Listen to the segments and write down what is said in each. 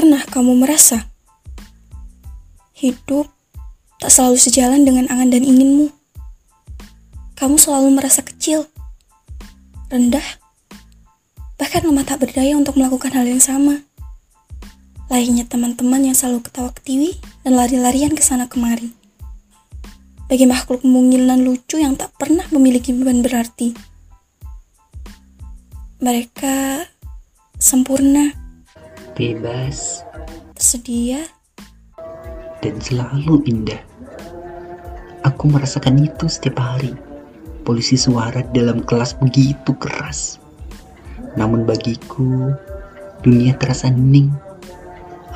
Pernah kamu merasa hidup tak selalu sejalan dengan angan dan inginmu? Kamu selalu merasa kecil, rendah, bahkan lemah tak berdaya untuk melakukan hal yang sama. Layaknya teman-teman yang selalu ketawa ketiwi dan lari-larian ke sana kemari. Bagi makhluk mungil dan lucu yang tak pernah memiliki beban berarti. Mereka sempurna, bebas, tersedia, dan selalu indah. Aku merasakan itu setiap hari. Polisi suara dalam kelas begitu keras. Namun bagiku, dunia terasa hening.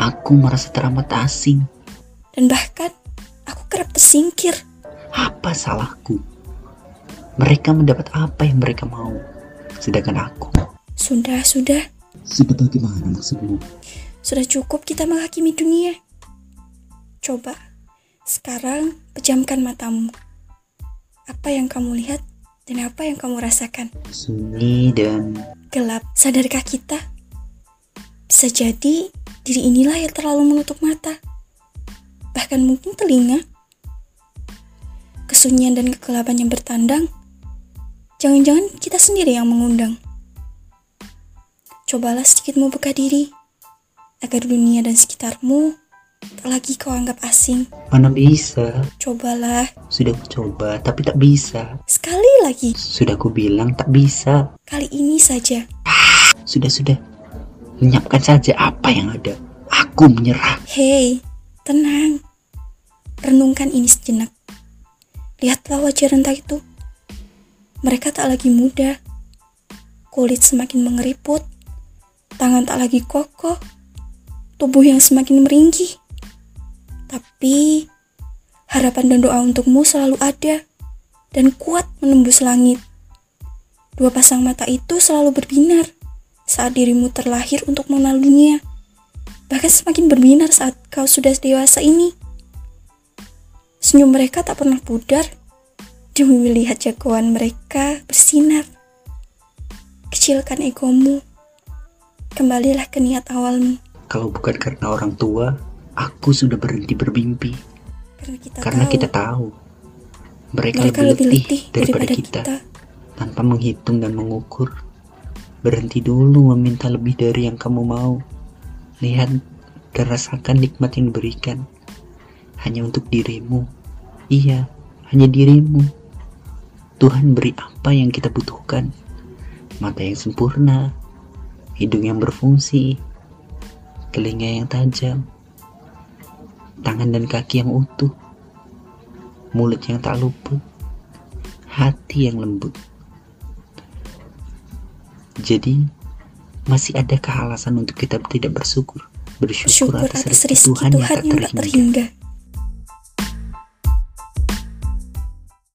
Aku merasa teramat asing. Dan bahkan, aku kerap tersingkir. Apa salahku? Mereka mendapat apa yang mereka mau, sedangkan aku. Sudah, sudah. Sudah bagaimana maksudmu? Sudah cukup kita menghakimi dunia. Coba, sekarang pejamkan matamu. Apa yang kamu lihat dan apa yang kamu rasakan? Sunyi dan gelap. Sadarkah kita? Bisa jadi diri inilah yang terlalu menutup mata. Bahkan mungkin telinga kesunyian dan kegelapan yang bertandang, jangan-jangan kita sendiri yang mengundang. Cobalah sedikit membuka diri, agar dunia dan sekitarmu tak lagi kau anggap asing. Mana bisa? Cobalah. Sudah ku coba, tapi tak bisa. Sekali lagi. Sudah ku bilang tak bisa. Kali ini saja. Sudah, sudah. Lenyapkan saja apa yang ada. Aku menyerah. Hei, tenang. Renungkan ini sejenak. Lihatlah wajah renta itu. Mereka tak lagi muda. Kulit semakin mengeriput. Tangan tak lagi kokoh. Tubuh yang semakin meringkih. Tapi harapan dan doa untukmu selalu ada dan kuat menembus langit. Dua pasang mata itu selalu berbinar saat dirimu terlahir untuk mengenal dunia. Bahkan semakin berbinar saat kau sudah dewasa ini. Senyum mereka tak pernah pudar demi melihat jagoan mereka bersinar. Kecilkan egomu. Kembalilah ke niat awalmu. Kalau bukan karena orang tua, aku sudah berhenti bermimpi. Karena kita karena tahu, kita tahu mereka, mereka lebih, letih daripada, daripada kita. kita. Tanpa menghitung dan mengukur, berhenti dulu meminta lebih dari yang kamu mau. Lihat dan rasakan nikmat yang diberikan hanya untuk dirimu. Iya, hanya dirimu. Tuhan beri apa yang kita butuhkan. Mata yang sempurna, hidung yang berfungsi, telinga yang tajam, tangan dan kaki yang utuh, mulut yang tak luput, hati yang lembut. Jadi, masih ada alasan untuk kita tidak bersyukur? Bersyukur Syukur atas, atas rezeki Tuhan, Tuhan yang tak terhingga. Yang tak terhingga.